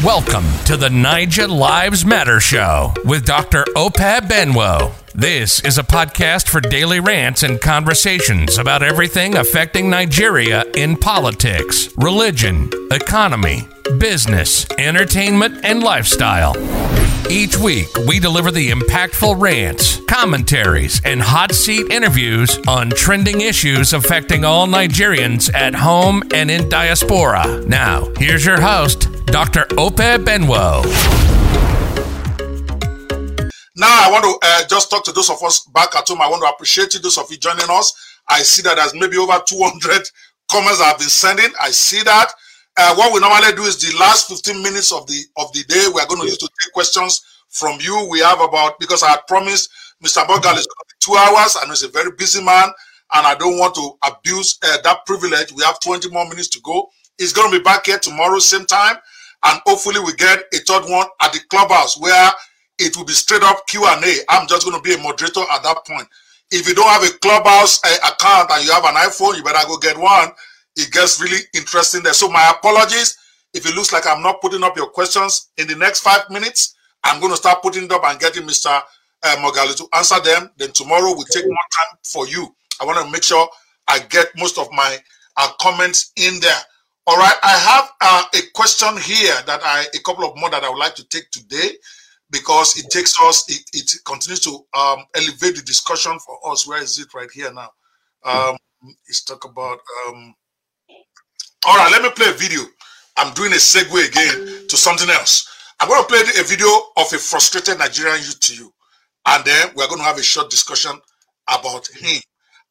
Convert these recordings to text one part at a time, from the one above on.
Welcome to the Naija Lives Matter Show with Dr. Ope Banwo. This is a podcast for daily rants and conversations about everything affecting Nigeria in politics, religion, economy, business, entertainment, and lifestyle. Each week, we deliver the impactful rants, commentaries, and hot seat interviews on trending issues affecting all Nigerians at home and in diaspora. Now, here's your host, Dr. Ope Banwo. Now, I want to uh, just talk to those of us back at home. I want to appreciate you, those of you joining us. I see that there's maybe over 200 comments I've been sending. I see that. Uh, what we normally do is the last 15 minutes of the of the day, we are going to use to take questions from you. We have about, because I had promised Mr. Moghalu is going to be two hours, and he's a very busy man, and I don't want to abuse uh, that privilege. We have 20 more minutes to go. He's going to be back here tomorrow, same time, and hopefully we get a third one at the clubhouse where it will be straight up Q&A. I'm just going to be a moderator at that point. If you don't have a clubhouse uh, account and you have an iPhone, you better go get one it gets really interesting there. So my apologies if it looks like I'm not putting up your questions in the next five minutes. I'm going to start putting it up and getting Mr. Uh, Moghalu to answer them. Then tomorrow we take more time for you. I want to make sure I get most of my uh, comments in there. All right, I have uh, a question here that I, a couple of more that I would like to take today because it takes us, it, it continues to um, elevate the discussion for us. Where is it right here now? Um, let's talk about um, all right, let me play a video. I'm doing a segue again to something else. I'm going to play a video of a frustrated Nigerian youth to you. And then we're going to have a short discussion about him.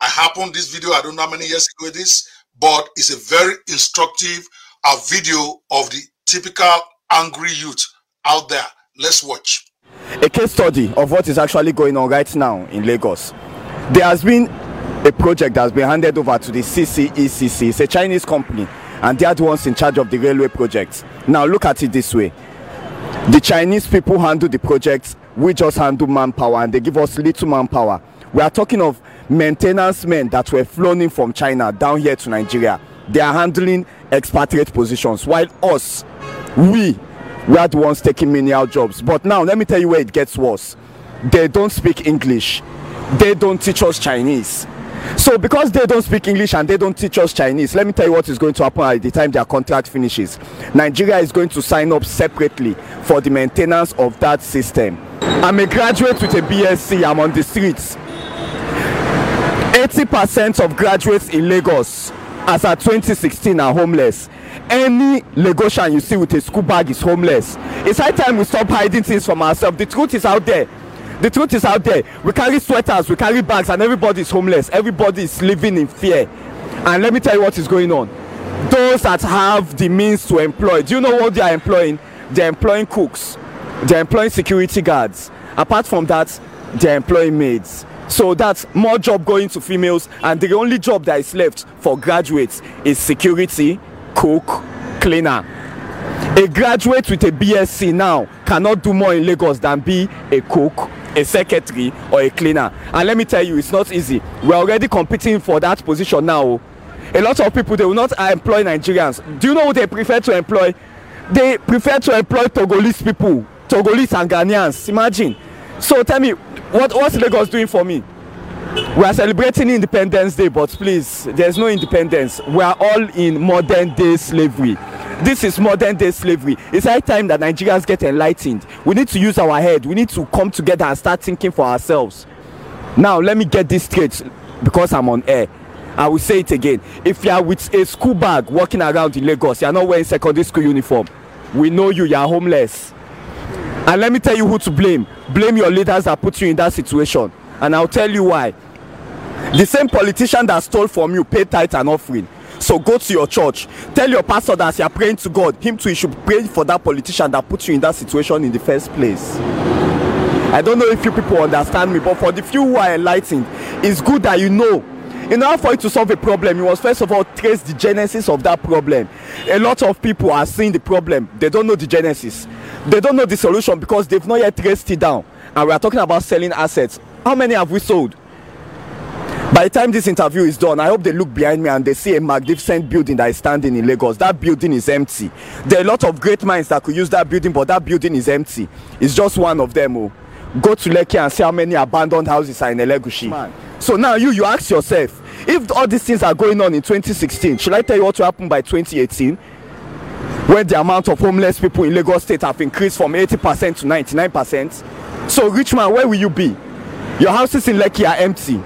I happened this video, I don't know how many years ago it is, but it's a very instructive uh, video of the typical angry youth out there. Let's watch. A case study of what is actually going on right now in Lagos. There has been a project that has been handed over to the CCECC. It's a Chinese company and they are the ones in charge of the railway project. Now look at it this way. The Chinese people handle the project, we just handle manpower and they give us little manpower. We are talking of maintenance men that were flown in from China down here to Nigeria. They are handling expatriate positions while us, we, we are the ones taking menial jobs. But now let me tell you where it gets worse. They don't speak English. They don't teach us Chinese so because they don't speak english and they don't teach us chinese let me tell you what is going to happen at the time their contract finishes. Nigeria is going to sign up separately for the maintenance of that system. I'm a graduate with a bsc i'm on the streets. 80 percent of graduates in lagos as at 2016 are homeless. Any lagosian you see with a school bag is homeless. It's high time we stop hiding things from ourselves. The truth is out there the truth is out there. We carry sweaters we carry bags and everybody is homeless. Everybody is living in fear. And let me tell you what is going on. Those that have the means to employ do you know what they are employing? They are employing cooks. They are employing security guards. Apart from that they are employing maids. So that's more job going to females and the only job that is left for graduates is security cook cleaner. A graduate with a bsc now cannot do more in lagos than be a cook a secretary or a cleaner. And let me tell you it's not easy. We're already competing for that position now. A lot of people they will not employ nigerians. Do you know who they prefer to employ? They prefer to employ togolese people togolese and ghanaians. Imagine. So tell me what what's lagos doing for me we are celebrating independence day but please there's no independence. We are all in modern day slavery. This is modern day slavery. It's high time that nigerians get enlightened. We need to use our head. We need to come together and start thinking for ourselves. Now let me get this straight because i'm on air. I will say it again. If you are with a school bag walking around in lagos you are not wearing secondary school uniform. We know you. You are homeless. And let me tell you who to blame. Blame your leaders that put you in that situation. And i'll tell you why the same politician that stole from you pay tithe and offering. So go to your church. Tell your pastor that as you are praying to god him too he should pray for that politician that put you in that situation in the first place. I don't know if you people understand me but for the few who are enlightened it's good that you know. In order for you to solve a problem you must first of all trace the genesis of that problem. A lot of people are seeing the problem. They don't know the genesis. They don't know the solution because they've not yet traced it down. And we are talking about selling assets. How many have we sold By the time this interview is done, I hope they look behind me and they see a magnificent building that is standing in Lagos. That building is empty. There are a lot of great minds that could use that building, but that building is empty. It's just one of them. Oh. Go to Lekki and see how many abandoned houses are in Elegushi. Man. So now you, you ask yourself, if all these things are going on in 2016, should I tell you what will happen by 2018? When the amount of homeless people in Lagos State have increased from 80% to 99%. So rich man, where will you be? Your houses in Lekki are empty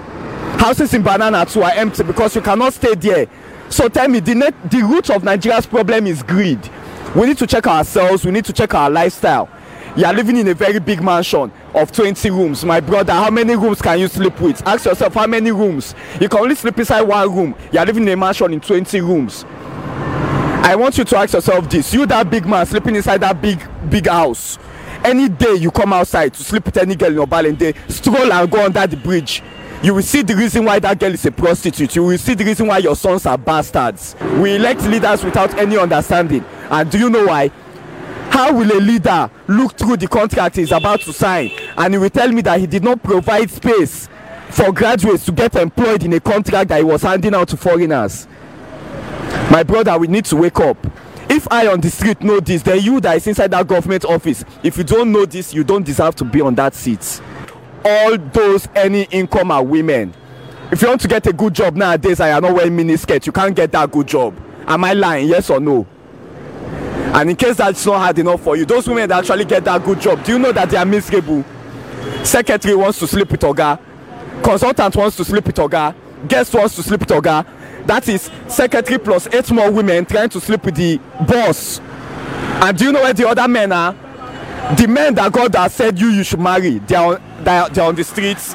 houses in banana too are empty because you cannot stay there. So tell me the net the root of nigeria's problem is greed. We need to check ourselves we need to check our lifestyle. You are living in a very big mansion of twenty rooms. My brother how many rooms can you sleep with? Ask yourself how many rooms? You can only sleep inside one room. You are living in a mansion in twenty rooms. I want you to ask yourself this. You that big man sleeping inside that big big house any day you come outside to sleep with any girl in obalende stroll and go under the bridge you will see the reason why that girl is a prostitute. You will see the reason why your sons are bastards. We elect leaders without any understanding. And do you know why? How will a leader look through the contract he is about to sign? And he will tell me that he did not provide space for graduates to get employed in a contract that he was handing out to foreigners. My brother we need to wake up. If i on the street know this then you that is inside that government office if you don't know this you don't deserve to be on that seat all those any income are women. If you want to get a good job nowadays and you not wearing mini skirt. You can't get that good job. Am i lying? Yes or no? And in case that's not hard enough for you those women that actually get that good job do you know that they are miserable? Secretary wants to sleep with oga. Consultant wants to sleep with oga. Guest wants to sleep with oga. That is secretary plus eight more women trying to sleep with the boss. And do you know where the other men are the men that God has said you you should marry they are they are, they are on the streets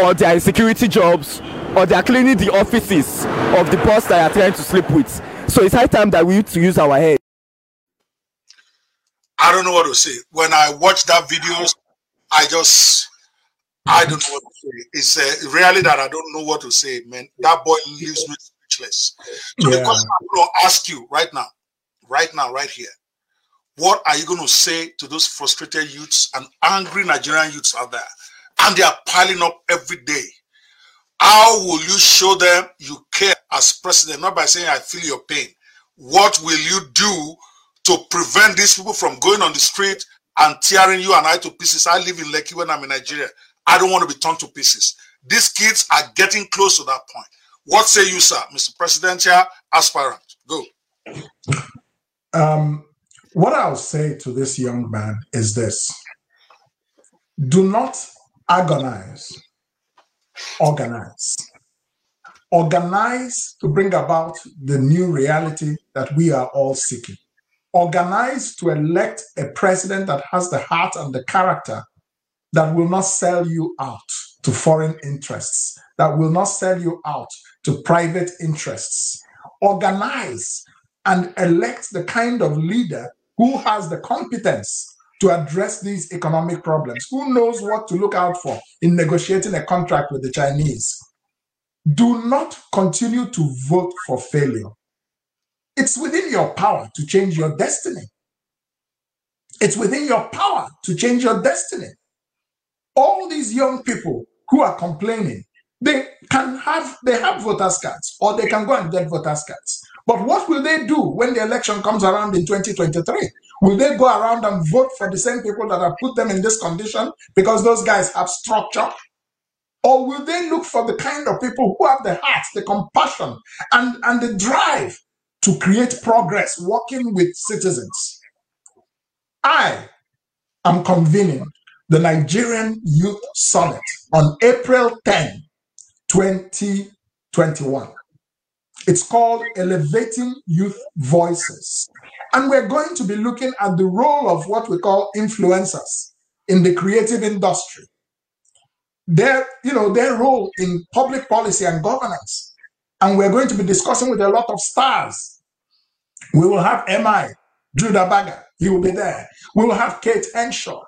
or they are in security jobs or they are cleaning the offices of the boss that you are trying to sleep with so it's high time that we need to use our head. I don't know what to say. When I watch that videos, I just I don't know what to say. It's uh, really that I don't know what to say, man. That boy leaves me speechless. So yeah. the question I'm going to ask you right now, right now, right here, what are you going to say to those frustrated youths and angry Nigerian youths out there? And they are piling up every day. How will you show them you care as president? Not by saying, I feel your pain. What will you do to prevent these people from going on the street and tearing you and I to pieces? I live in Lekki when I'm in Nigeria. I don't want to be torn to pieces. These kids are getting close to that point. What say you, sir, Mr. Presidential aspirant? Go. Um, what I'll say to this young man is this do not agonize, organize. Organize to bring about the new reality that we are all seeking. Organize to elect a president that has the heart and the character that will not sell you out to foreign interests, that will not sell you out to private interests. Organize and elect the kind of leader who has the competence to address these economic problems, who knows what to look out for in negotiating a contract with the Chinese. Do not continue to vote for failure. It's within your power to change your destiny. It's within your power to change your destiny. All these young people who are complaining, they can have they have voters cards or they can go and get voters cards. But what will they do when the election comes around in 2023? Will they go around and vote for the same people that have put them in this condition because those guys have structure? Or will they look for the kind of people who have the heart, the compassion, and, and the drive to create progress working with citizens? I am convening the Nigerian Youth Summit on April 10, 2021. It's called Elevating Youth Voices. And we're going to be looking at the role of what we call influencers in the creative industry. Their, you know, their role in public policy and governance. And we're going to be discussing with a lot of stars. We will have MI, Jude Abaga, he will be there. We will have Kate Henshaw.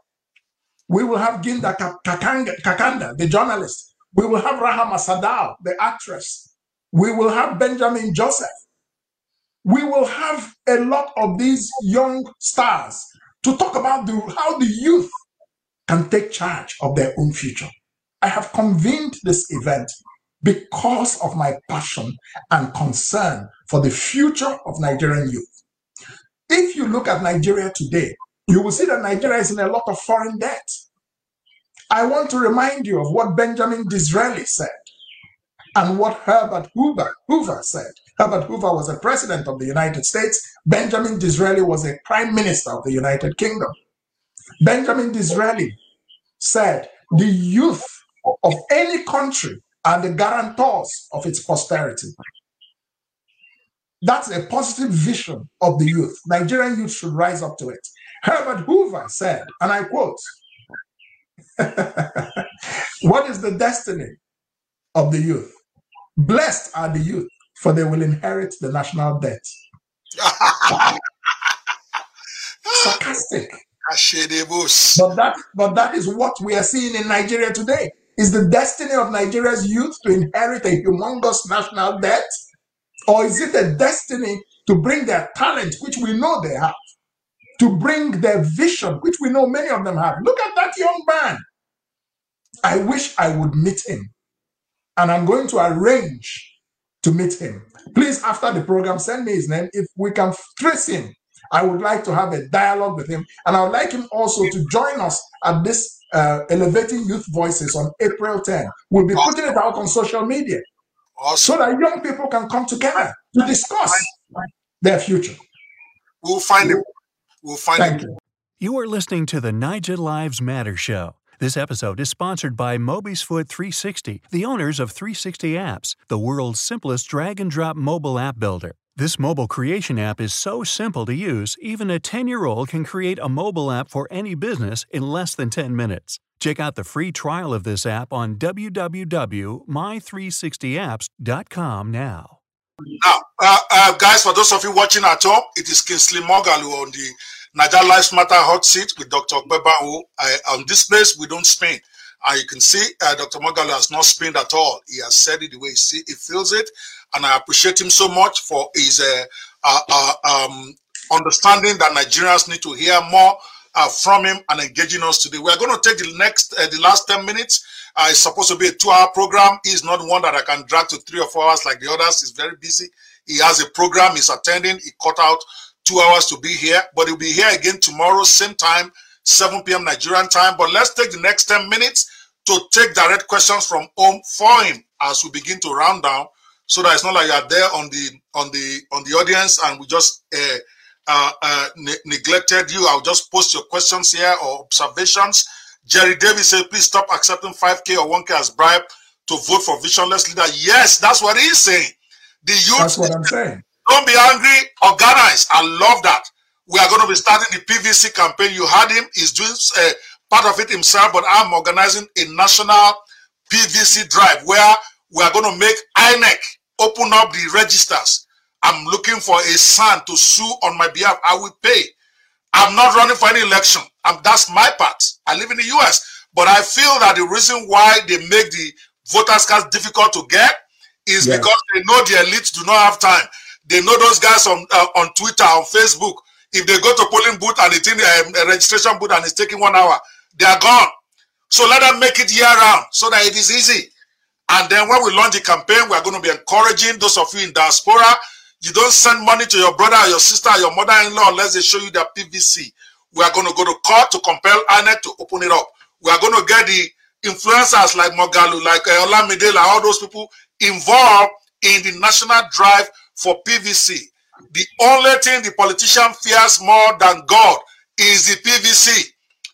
We will have Gimba Kakanda, the journalist. We will have Rahama Sadau, the actress. We will have Benjamin Joseph. We will have a lot of these young stars to talk about the, how the youth can take charge of their own future. I have convened this event because of my passion and concern for the future of Nigerian youth. If you look at Nigeria today, you will see that Nigeria is in a lot of foreign debt. I want to remind you of what Benjamin Disraeli said and what Herbert Hoover, Hoover said. Herbert Hoover was a president of the United States. Benjamin Disraeli was a prime minister of the United Kingdom. Benjamin Disraeli said, the youth of any country are the guarantors of its prosperity. That's a positive vision of the youth. Nigerian youth should rise up to it. Herbert Hoover said, and I quote, What is the destiny of the youth? Blessed are the youth, for they will inherit the national debt. Sarcastic. But that, but that is what we are seeing in Nigeria today. Is the destiny of Nigeria's youth to inherit a humongous national debt? Or is it a destiny to bring their talent, which we know they have, to bring their vision, which we know many of them have? Look at that young man. I wish I would meet him. And I'm going to arrange to meet him. Please, after the program, send me his name. If we can trace him, I would like to have a dialogue with him. And I would like him also to join us at this uh, Elevating Youth Voices on April 10. We'll be putting it out on social media awesome. so that young people can come together to discuss their future. We'll find him. We'll find Thank him. You. you are listening to the Naija Lives Matter show. This episode is sponsored by Mobiesfoot 360, the owners of 360 Apps, the world's simplest drag and drop mobile app builder. This mobile creation app is so simple to use, even a 10 year old can create a mobile app for any business in less than 10 minutes. Check out the free trial of this app on www.my360apps.com now. Now, uh, uh, guys, for those of you watching at home, it is Kingsley Moghalu on the Naija Lives Matter hot seat with Dr. Bebahu. Uh, on this place, we don't spin. And you can see uh, Dr. Moghalu has not spinned at all. He has said it the way he, see, he feels it and I appreciate him so much for his uh, uh, uh, um, understanding that Nigerians need to hear more uh, from him and engaging us today. We're going to take the next, the last 10 minutes. Uh, it's supposed to be a two-hour program. He's not one that I can drag to three or four hours like the others. He's very busy. He has a program he's attending. He cut out two hours to be here, but he'll be here again tomorrow, same time, 7 p.m. Nigerian time. But let's take the next 10 minutes to take direct questions from home for him as we begin to round down so that it's not like you are there on the on the on the audience and we just uh, uh, uh, ne neglected you. I'll just post your questions here or observations. Jerry Davis said, please stop accepting 5K or 1K as bribe to vote for visionless leader. Yes, that's what he's saying. The youth. That's what I'm saying. Don't be angry. Organize. I love that. We are going to be starting the PVC campaign. You had him. He's doing uh, part of it himself, but I'm organizing a national PVC drive where we are going to make INEC open up the registers. I'm looking for a son to sue on my behalf. I will pay. I'm not running for any election. I'm, that's my part. I live in the US. But I feel that the reason why they make the voters cards difficult to get is yes. because they know the elites do not have time. They know those guys on uh, on Twitter, on Facebook. If they go to polling booth and it's in a, a registration booth and it's taking one hour, they are gone. So let them make it year round so that it is easy. And then when we launch the campaign, we are going to be encouraging those of you in diaspora. You don't send money to your brother your sister your mother-in-law unless they show you their PVC. We are going to go to court to compel INEC to open it up. We are going to get the influencers like Moghalu, like uh, Olamide, like all those people involved in the national drive for PVC. The only thing the politician fears more than God is the PVC.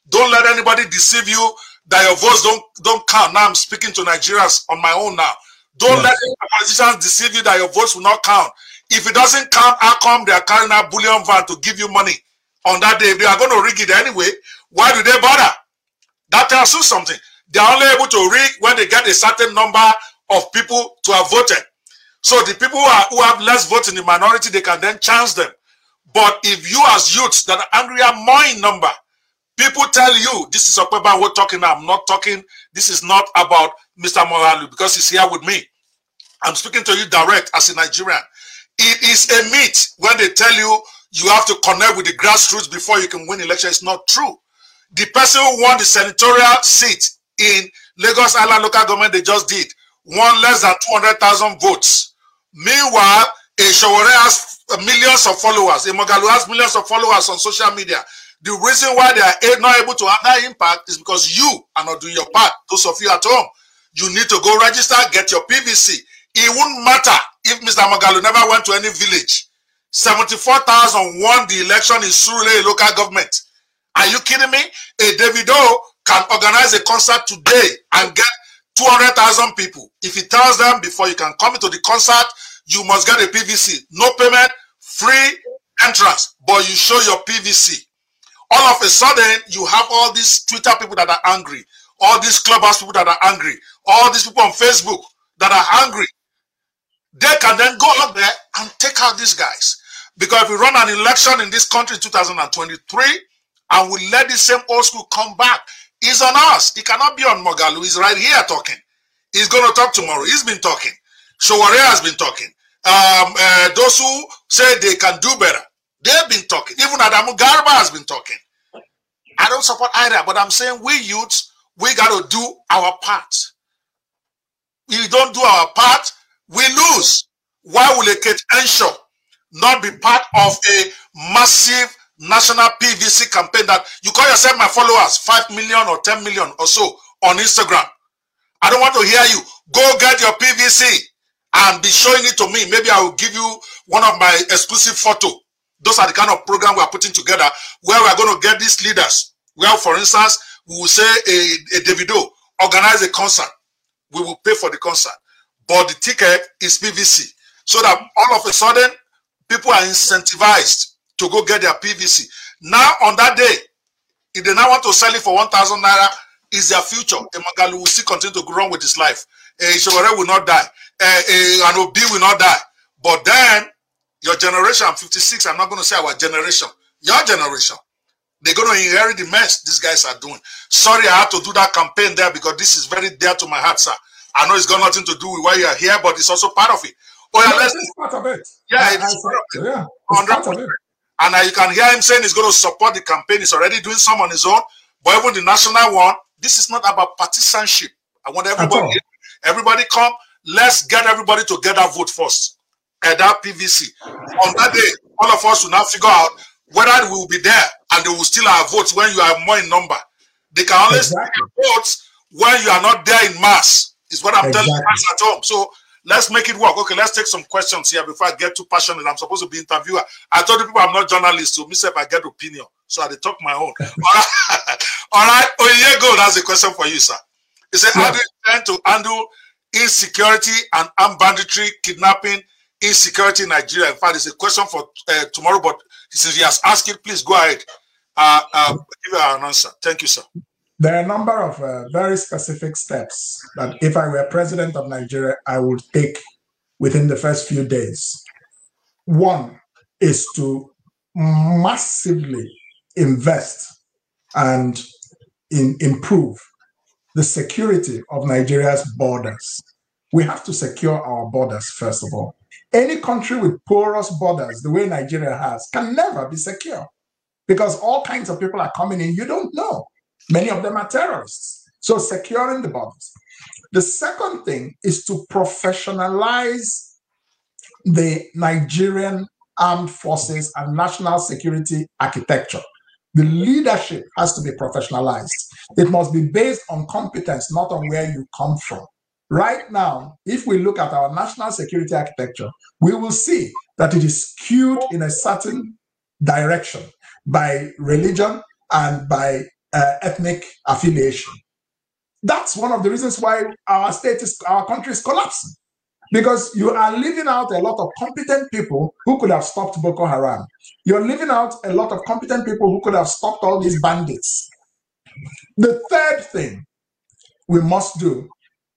Don't let anybody deceive you that your votes don't don't count. Now I'm speaking to Nigerians on my own now. Don't yes. let politicians deceive you that your votes will not count. If it doesn't count, how come they are carrying a bullion van to give you money on that day? If they are going to rig it anyway, why do they bother? That tells you something. They are only able to rig when they get a certain number of people to have voted. So the people who, are, who have less votes in the minority, they can then chance them. But if you as youths that are angry are more in number, People tell you this is Okpeba we're talking. I'm not talking. This is not about Mr. Moghalu because he's here with me. I'm speaking to you direct as a Nigerian. It is a myth when they tell you you have to connect with the grassroots before you can win election. It's not true. The person who won the senatorial seat in Lagos Island local government they just did won less than 200,000 votes. Meanwhile, a Shawore has millions of followers. A Moghalu has millions of followers on social media. The reason why they are not able to have that impact is because you are not doing your part. Those of you at home, you need to go register, get your PVC. It wouldn't matter if Mr. Moghalu never went to any village. 74,000 won the election in Surulere local government. Are you kidding me? A Davido can organize a concert today and get 200,000 people. If he tells them before you can come into the concert, you must get a PVC. No payment, free entrance, but you show your PVC. All of a sudden, you have all these Twitter people that are angry, all these clubhouse people that are angry, all these people on Facebook that are angry. They can then go out there and take out these guys. Because if we run an election in this country in 2023 and we let the same old school come back, it's on us. He cannot be on Moghalu. He's right here talking. He's going to talk tomorrow. He's been talking. Sowore has been talking. Um, uh, those who say they can do better, they've been talking. Even Adamu Garba has been talking. I don't support either, but I'm saying we youths, we got to do our part. If we don't do our part, we lose. Why will a Kate Henshaw not be part of a massive national PVC campaign that you call yourself my followers, 5 million or 10 million or so on Instagram? I don't want to hear you. Go get your PVC and be showing it to me. Maybe I will give you one of my exclusive photo. Those are the kind of program we are putting together where we are going to get these leaders. Well, for instance, we will say a, a Davido organize a concert. We will pay for the concert, but the ticket is PVC, so that all of a sudden people are incentivized to go get their PVC. Now, on that day, if they now want to sell it for 1,000 naira, is their future. Emagalu will still continue to go with his life. A Ishobore will not die. A, an Obi will not die. But then, your generation, 56, I'm not going to say our generation, your generation, they're going to inherit the mess these guys are doing. Sorry, I had to do that campaign there because this is very dear to my heart, sir. I know it's got nothing to do with why you are here, but it's also part of it. Oh, yeah, let's, it's part of it. Yeah, it's, part of it. Yeah, it's part of it. And uh, you can hear him saying he's going to support the campaign. He's already doing some on his own. But even the national one, this is not about partisanship. I want everybody, everybody come. Let's get everybody to get that vote first at that PVC. On that day, all of us will now figure out whether we will be there and they will still have votes when you are more in number. They can only exactly. votes when you are not there in mass, is what I'm exactly. telling you at home. So let's make it work. Okay, let's take some questions here before I get too passionate. I'm supposed to be interviewer. I told the people I'm not journalist, so myself I get opinion. So I talk my own. All right. All right. Oyego, that's a question for you, sir. He said, yeah. how do you intend to handle insecurity and armed banditry, kidnapping, insecurity in Nigeria? In fact, it's a question for uh, tomorrow, but since he has asked it, please go ahead. Uh, uh, give an answer. Thank you, sir. There are a number of uh, very specific steps that if I were president of Nigeria, I would take within the first few days. One is to massively invest and in, improve the security of Nigeria's borders. We have to secure our borders, first of all. Any country with porous borders, the way Nigeria has, can never be secure because all kinds of people are coming in you don't know. Many of them are terrorists. So, securing the borders. The second thing is to professionalize the Nigerian armed forces and national security architecture. The leadership has to be professionalized. It must be based on competence, not on where you come from. Right now, if we look at our national security architecture, we will see that it is skewed in a certain direction by religion and by uh, ethnic affiliation. That's one of the reasons why our state is, our country is collapsing. Because you are leaving out a lot of competent people who could have stopped Boko Haram. You're leaving out a lot of competent people who could have stopped all these bandits. The third thing we must do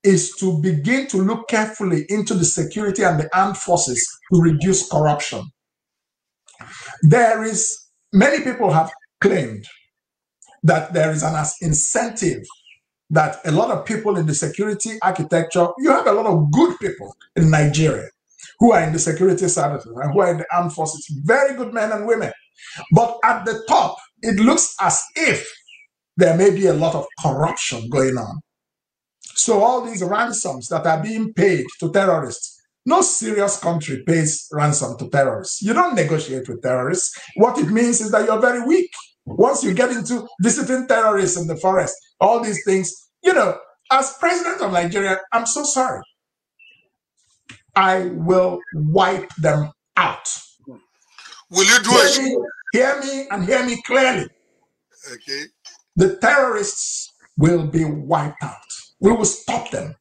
is to begin to look carefully into the security and the armed forces to reduce corruption. There is, many people have claimed that there is an incentive that a lot of people in the security architecture, you have a lot of good people in Nigeria who are in the security services and who are in the armed forces, very good men and women. But at the top, it looks as if there may be a lot of corruption going on. So all these ransoms that are being paid to terrorists, no serious country pays ransom to terrorists. You don't negotiate with terrorists. What it means is that you're very weak. Once you get into visiting terrorists in the forest, all these things, you know, as president of Nigeria, I'm so sorry. I will wipe them out. Will you do Hear it? me, hear me and hear me clearly. Okay. The terrorists will be wiped out. We will stop them.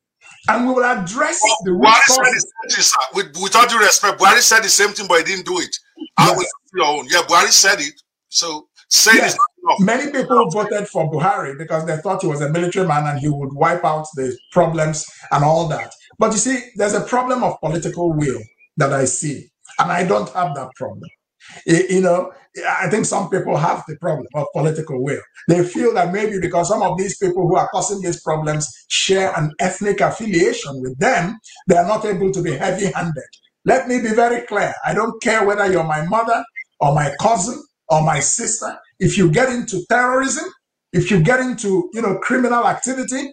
And we will address the root Buhari said the causes. same sir. With, with all due respect, Buhari said the same thing, but he didn't do it. I Yes. will do your own. Yeah, Buhari said it. So say Yes. Many people voted for Buhari because they thought he was a military man and he would wipe out the problems and all that. But you see, there's a problem of political will that I see, and I don't have that problem. You know, I think some people have the problem of political will. They feel that maybe because some of these people who are causing these problems share an ethnic affiliation with them, they are not able to be heavy handed. Let me be very clear. I don't care whether you're my mother or my cousin or my sister. If you get into terrorism, if you get into, you know, criminal activity,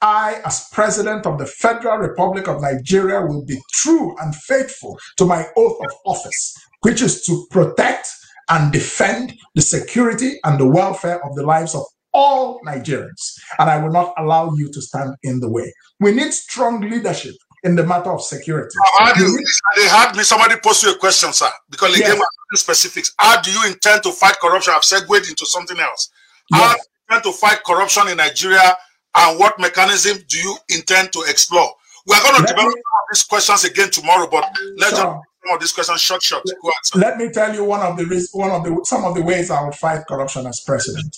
I, as president of the Federal Republic of Nigeria, will be true and faithful to my oath of office, which is to protect and defend the security and the welfare of the lives of all Nigerians. And I will not allow you to stand in the way. We need strong leadership in the matter of security. How do you, they had me, somebody posed you a question, sir, because they Yes. gave me specifics. How do you intend to fight corruption? I've segued into something else. How Yes. do you intend to fight corruption in Nigeria and what mechanism do you intend to explore? We are going to Let develop me- these questions again tomorrow, but let's just some of these questions short, short. Go ahead, sir. Let me tell you one of the one of the some of the ways I will fight corruption as president.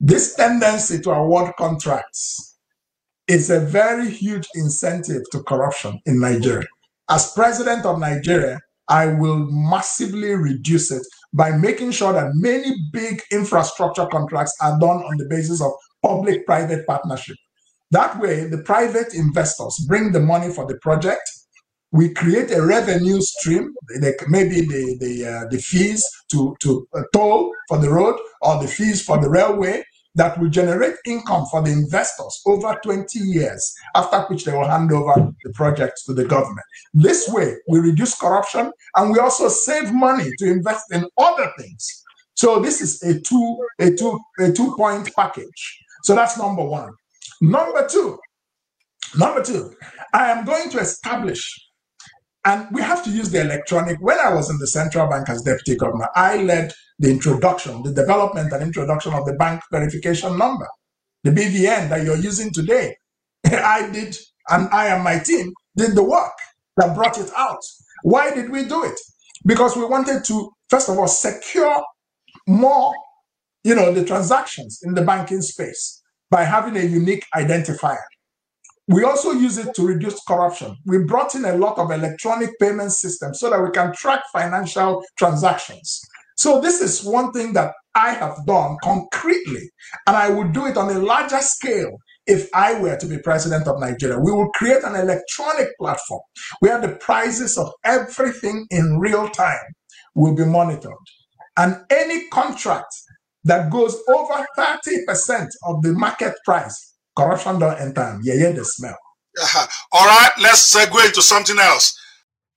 This tendency to award contracts is a very huge incentive to corruption in Nigeria. As president of Nigeria, I will massively reduce it by making sure that many big infrastructure contracts are done on the basis of public-private partnership. That way, the private investors bring the money for the project, we create a revenue stream, like maybe the the, uh, the fees to to uh, toll for the road or the fees for the railway that will generate income for the investors over 20 years, after which they will hand over the project to the government. This way, we reduce corruption and we also save money to invest in other things. So this is a two a two a two point package. So that's number one. Number two, number two, I am going to establish and we have to use the electronic. When I was in the central bank as deputy governor, I led the introduction, the development and introduction of the bank verification number, the BVN that you're using today. I did, and I and my team did the work that brought it out. Why did we do it? Because we wanted to, first of all, secure more, you know, the transactions in the banking space by having a unique identifier. We also use it to reduce corruption. We brought in a lot of electronic payment systems so that we can track financial transactions. So this is one thing that I have done concretely, and I would do it on a larger scale if I were to be president of Nigeria. We will create an electronic platform where the prices of everything in real time will be monitored. And any contract that goes over 30% of the market price, corruption don't enter. am. Yeah, yeah, the smell. Uh-huh. All right, let's segue into something else.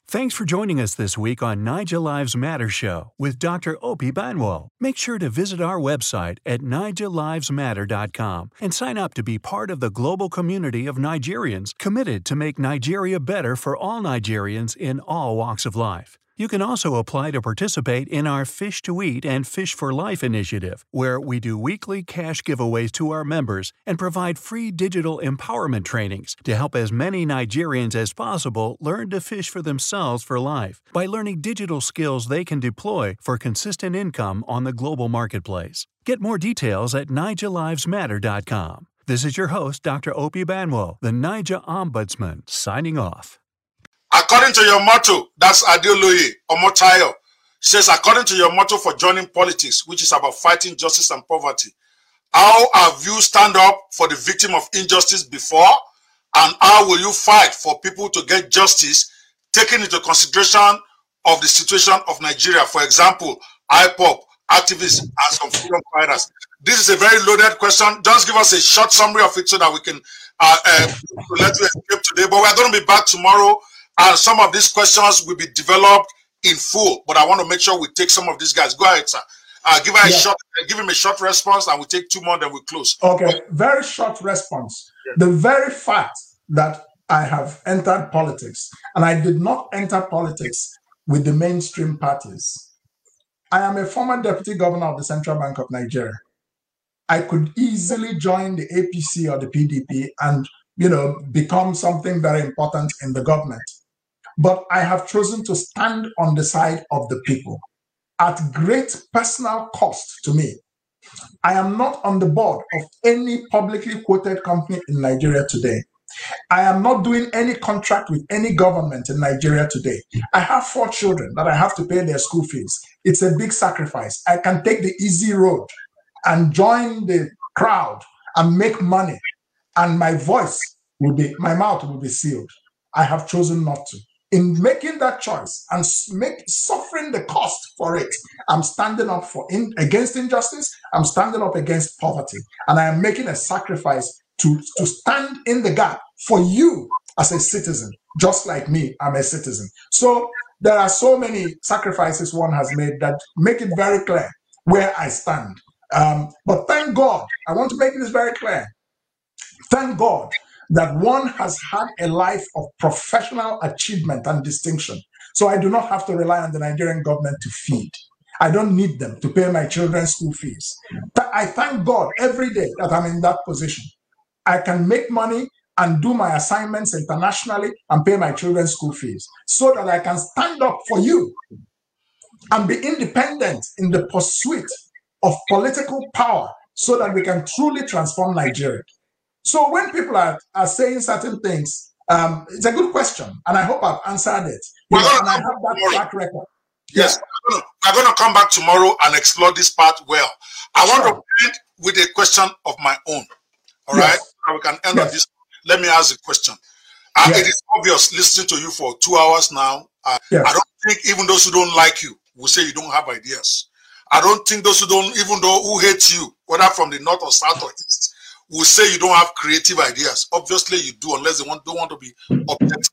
Thanks for joining us this week on Naija Lives Matter Show with Dr. Ope Banwo. Make sure to visit our website at nigelivesmatter.com and sign up to be part of the global community of Nigerians committed to make Nigeria better for all Nigerians in all walks of life. You can also apply to participate in our Fish to Eat and Fish for Life initiative, where we do weekly cash giveaways to our members and provide free digital empowerment trainings to help as many Nigerians as possible learn to fish for themselves for life by learning digital skills they can deploy for consistent income on the global marketplace. Get more details at NigelLivesMatter.com. This is your host, Dr. Ope Banwo, the Naija Ombudsman, signing off. According to your motto, that's Adeoloye Omotayo, says, according to your motto for joining politics, which is about fighting justice and poverty, how have you stand up for the victim of injustice before? And how will you fight for people to get justice, taking into consideration of the situation of Nigeria? For example, IPOB, activists and some freedom fighters. This is a very loaded question. Just give us a short summary of it so that we can uh, uh, let you escape today. But we're going to be back tomorrow, and some of these questions will be developed in full. But I want to make sure we take some of these guys. Go ahead, sir. Uh, give, yeah. a short, give him a short response, and we take two more, then we close. Okay, very short response. Yeah. The very fact that I have entered politics, and I did not enter politics with the mainstream parties. I am a former deputy governor of the Central Bank of Nigeria. I could easily join the APC or the PDP and, you know, become something very important in the government. But I have chosen to stand on the side of the people at great personal cost to me. I am not on the board of any publicly quoted company in Nigeria today. I am not doing any contract with any government in Nigeria today. I have four children that I have to pay their school fees. It's a big sacrifice. I can take the easy road and join the crowd and make money, and my voice will be, my mouth will be sealed. I have chosen not to. In making that choice and make suffering the cost for it, I'm standing up for in, against injustice. I'm standing up against poverty, and I am making a sacrifice to, to stand in the gap for you as a citizen, just like me, I'm a citizen. So there are so many sacrifices one has made that make it very clear where I stand. Um, but thank God, I want to make this very clear. Thank God that one has had a life of professional achievement and distinction. So I do not have to rely on the Nigerian government to feed. I don't need them to pay my children's school fees. I thank God every day that I'm in that position. I can make money and do my assignments internationally and pay my children's school fees so that I can stand up for you and be independent in the pursuit of political power so that we can truly transform Nigeria. So when people are, are saying certain things, um, it's a good question, and I hope I've answered it. Know, and I have that track record. Yes, yeah. I'm going to come back tomorrow and explore this part well. I sure. want to end with a question of my own. All yes. right we can end yes. on this. Let me ask a question. Uh, yes. It is obvious listening to you for two hours now. Uh. I don't think even those who don't like you will say you don't have ideas. I don't think those who don't, even though who hate you, whether from the north or south or east, will say you don't have creative ideas. Obviously, you do, unless they want, don't want to be objective.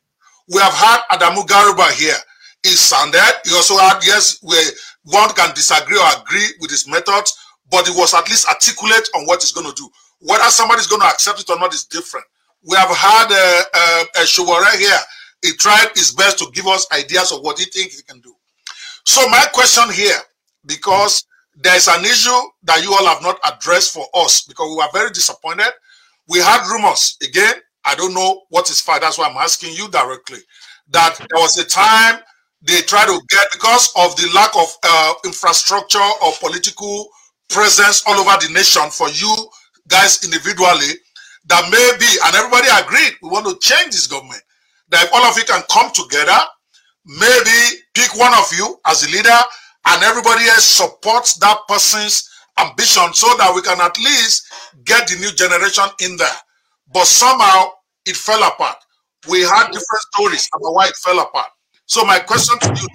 We have had Adamu Garba here. He sounded. He also had yes, where one can disagree or agree with his methods, but he was at least articulate on what he's going to do. Whether somebody's going to accept it or not is different. We have had a, a, a here. He tried his best to give us ideas of what he thinks he can do. So my question here, because there's an issue that you all have not addressed for us, because we were very disappointed. We had rumors. Again, I don't know what is fact. That's why I'm asking you directly. That there was a time they tried to get, because of the lack of uh, infrastructure or political presence all over the nation for you guys individually that maybe, and everybody agreed, we want to change this government. That if all of you can come together, maybe pick one of you as a leader, and everybody else supports that person's ambition so that we can at least get the new generation in there. But somehow it fell apart. We had different stories about why it fell apart. So my question to you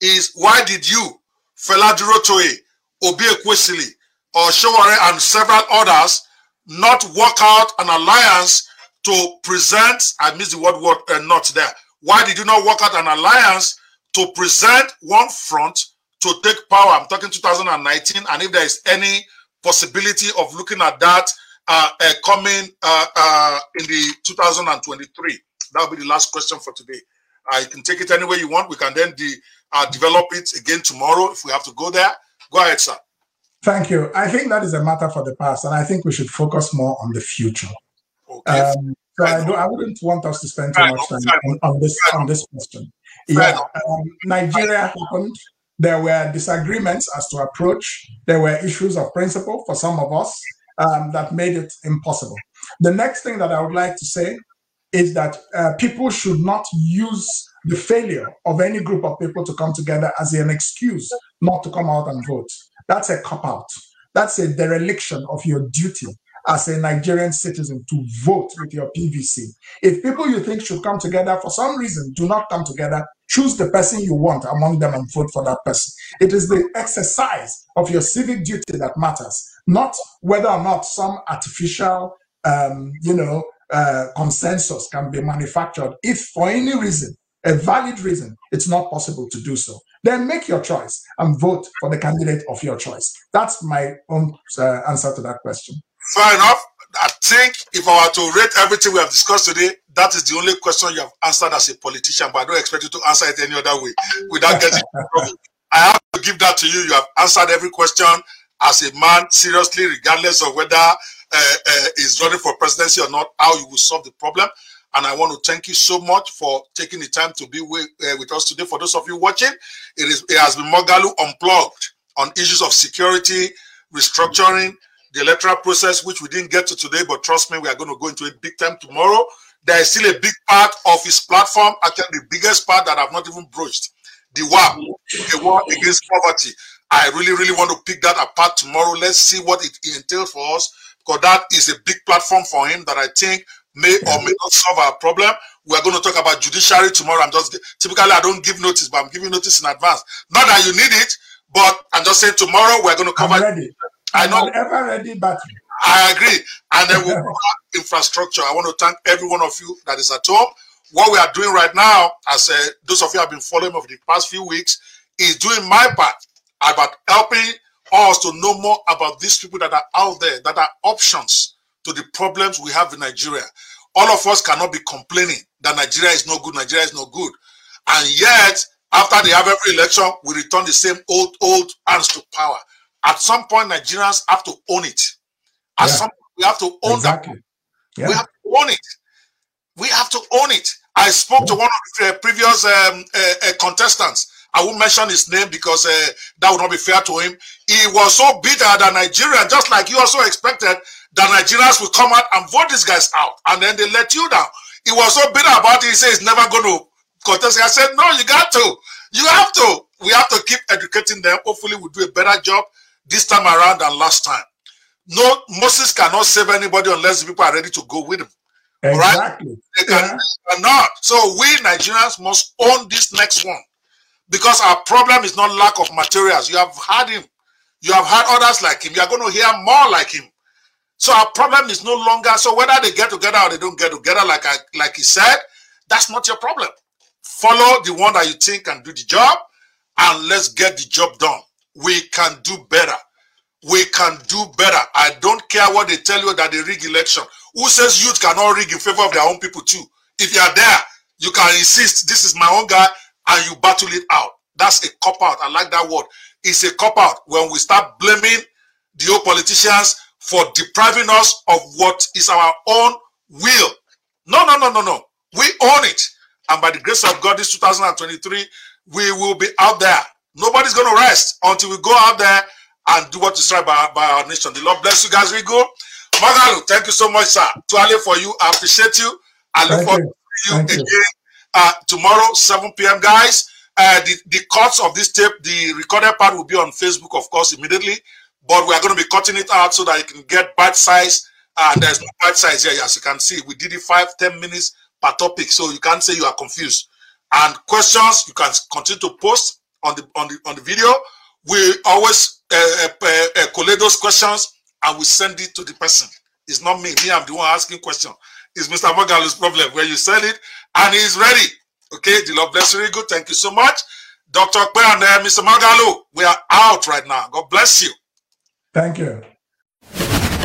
is why did you, Fela Durotoye, Oby Ezekwesili, or Sowore and several others not work out an alliance to present, I miss the word, word uh, not there. Why did you not work out an alliance to present one front to take power? I'm talking 2019, and if there is any possibility of looking at that uh, uh, coming uh, uh, in the 2023. That will be the last question for today. Uh, you can take it any way you want. We can then de develop it again tomorrow if we have to go there. Go ahead, sir. Thank you. I think that is a matter for the past, and I think we should focus more on the future. Okay. Um, so I, I wouldn't want us to spend too much time on, on this on this question. Yeah, um, Nigeria happened. There were disagreements as to approach. There were issues of principle for some of us um, that made it impossible. The next thing that I would like to say is that uh, people should not use the failure of any group of people to come together as an excuse not to come out and vote. That's a cop out. That's a dereliction of your duty as a Nigerian citizen to vote with your PVC. If people you think should come together for some reason do not come together, choose the person you want among them and vote for that person. It is the exercise of your civic duty that matters, not whether or not some artificial, um, you know, uh, consensus can be manufactured. If for any reason, a valid reason, it's not possible to do so, then make your choice and vote for the candidate of your choice. That's my own uh, answer to that question. Fair enough. I think if I were to rate everything we have discussed today, that is the only question you have answered as a politician, but I don't expect you to answer it any other way without getting I have to give that to you. You have answered every question as a man, seriously, regardless of whether uh, uh, he's running for presidency or not, how you will solve the problem. And I want to thank you so much for taking the time to be with, uh, with us today. For those of you watching, it is it has been Moghalu unplugged on issues of security, restructuring, the electoral process, which we didn't get to today, but trust me, we are going to go into it big time tomorrow. There is still a big part of his platform, actually the biggest part that I've not even broached. The war, the war against poverty. I really, really want to pick that apart tomorrow. Let's see what it entails for us, because that is a big platform for him that I think may or may not solve our problem. We are going to talk about judiciary tomorrow. I'm just typically I don't give notice, but I'm giving notice in advance. Not that you need it, but I'm just saying tomorrow we're going to cover. I know. ever ready battery. I agree. And then we'll infrastructure. I want to thank every one of you that is at home. What we are doing right now, as uh, those of you have been following over the past few weeks, is doing my part about helping us to know more about these people that are out there, that are options to the problems we have in Nigeria. All of us cannot be complaining that Nigeria is no good, Nigeria is no good. And yet, after they have every election, we return the same old, old hands to power. At some point, Nigerians have to own it. At yeah. some point, we have to own exactly. that. Yeah. We have to own it. We have to own it. I spoke to one of the previous um, uh, uh, contestants. I won't mention his name because uh, that would not be fair to him. He was so bitter that Nigerian, just like you also expected, that Nigerians will come out and vote these guys out, and then they let you down. He was so bitter about it. He says he's never going to contest. I said, no, you got to. You have to. We have to keep educating them. Hopefully, we'll do a better job this time around than last time. No, Moses cannot save anybody unless the people are ready to go with him. Exactly. Right? They can, yeah. not. So we Nigerians must own this next one because our problem is not lack of materials. You have had him. You have had others like him. You are going to hear more like him. So our problem is no longer so whether they get together or they don't get together, like I like he said, that's not your problem. Follow the one that you think can do the job, and let's get the job done. We can do better. We can do better. I don't care what they tell you that they rig election. Who says youth cannot rig in favor of their own people too? If you are there, you can insist, this is my own guy, and you battle it out. That's a cop out. I like that word. It's a cop out when we start blaming the old politicians for depriving us of what is our own will. No, no, no, no, no. We own it. And by the grace of God, this 2023, we will be out there. Nobody's going to rest until we go out there and do what is right by, by our nation. The Lord bless you guys. We go. Moghalu, thank you so much, sir. To for you, I appreciate you. I look thank forward you. to you thank again. Uh, tomorrow, 7 p.m., guys. Uh, the, the cuts of this tape, the recorded part will be on Facebook, of course, immediately but we are going to be cutting it out so that you can get bite size. And there's no bite size here, as you can see. We did it five, ten minutes per topic, so you can't say you are confused. And questions you can continue to post on the on the on the video. We always uh, uh, uh, collate those questions and we send it to the person. It's not me. Me, I'm the one asking question. It's Mr. Moghalu's problem where you send it and he's ready. Okay, the Lord bless you. Very good. Thank you so much. Dr. Okpe and uh, Mr. Moghalu, we are out right now. God bless you. Thank you.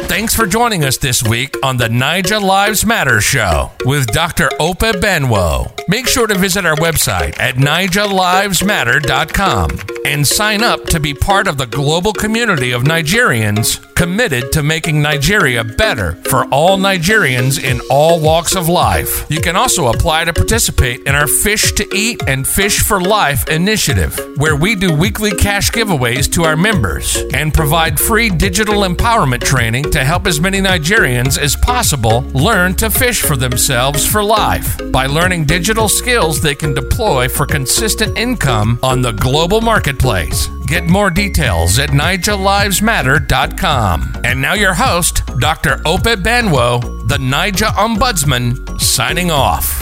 Thanks for joining us this week on the Naija Lives Matter show with Dr. Ope Banwo. Make sure to visit our website at naijalivesmatter.com and sign up to be part of the global community of Nigerians committed to making Nigeria better for all Nigerians in all walks of life. You can also apply to participate in our Fish to Eat and Fish for Life initiative, where we do weekly cash giveaways to our members and provide free digital empowerment training to help as many Nigerians as possible learn to fish for themselves for life by learning digital skills they can deploy for consistent income on the global marketplace. Get more details at NaijaLivesMatter.com. And now your host, Dr. Ope Banwo, the Naija Ombudsman, signing off.